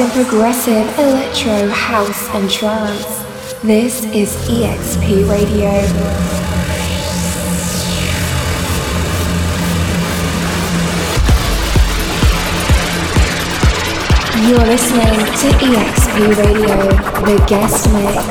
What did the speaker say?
In progressive electro, house, and trance. This is EXP Radio. You're listening to EXP Radio, the guest mix.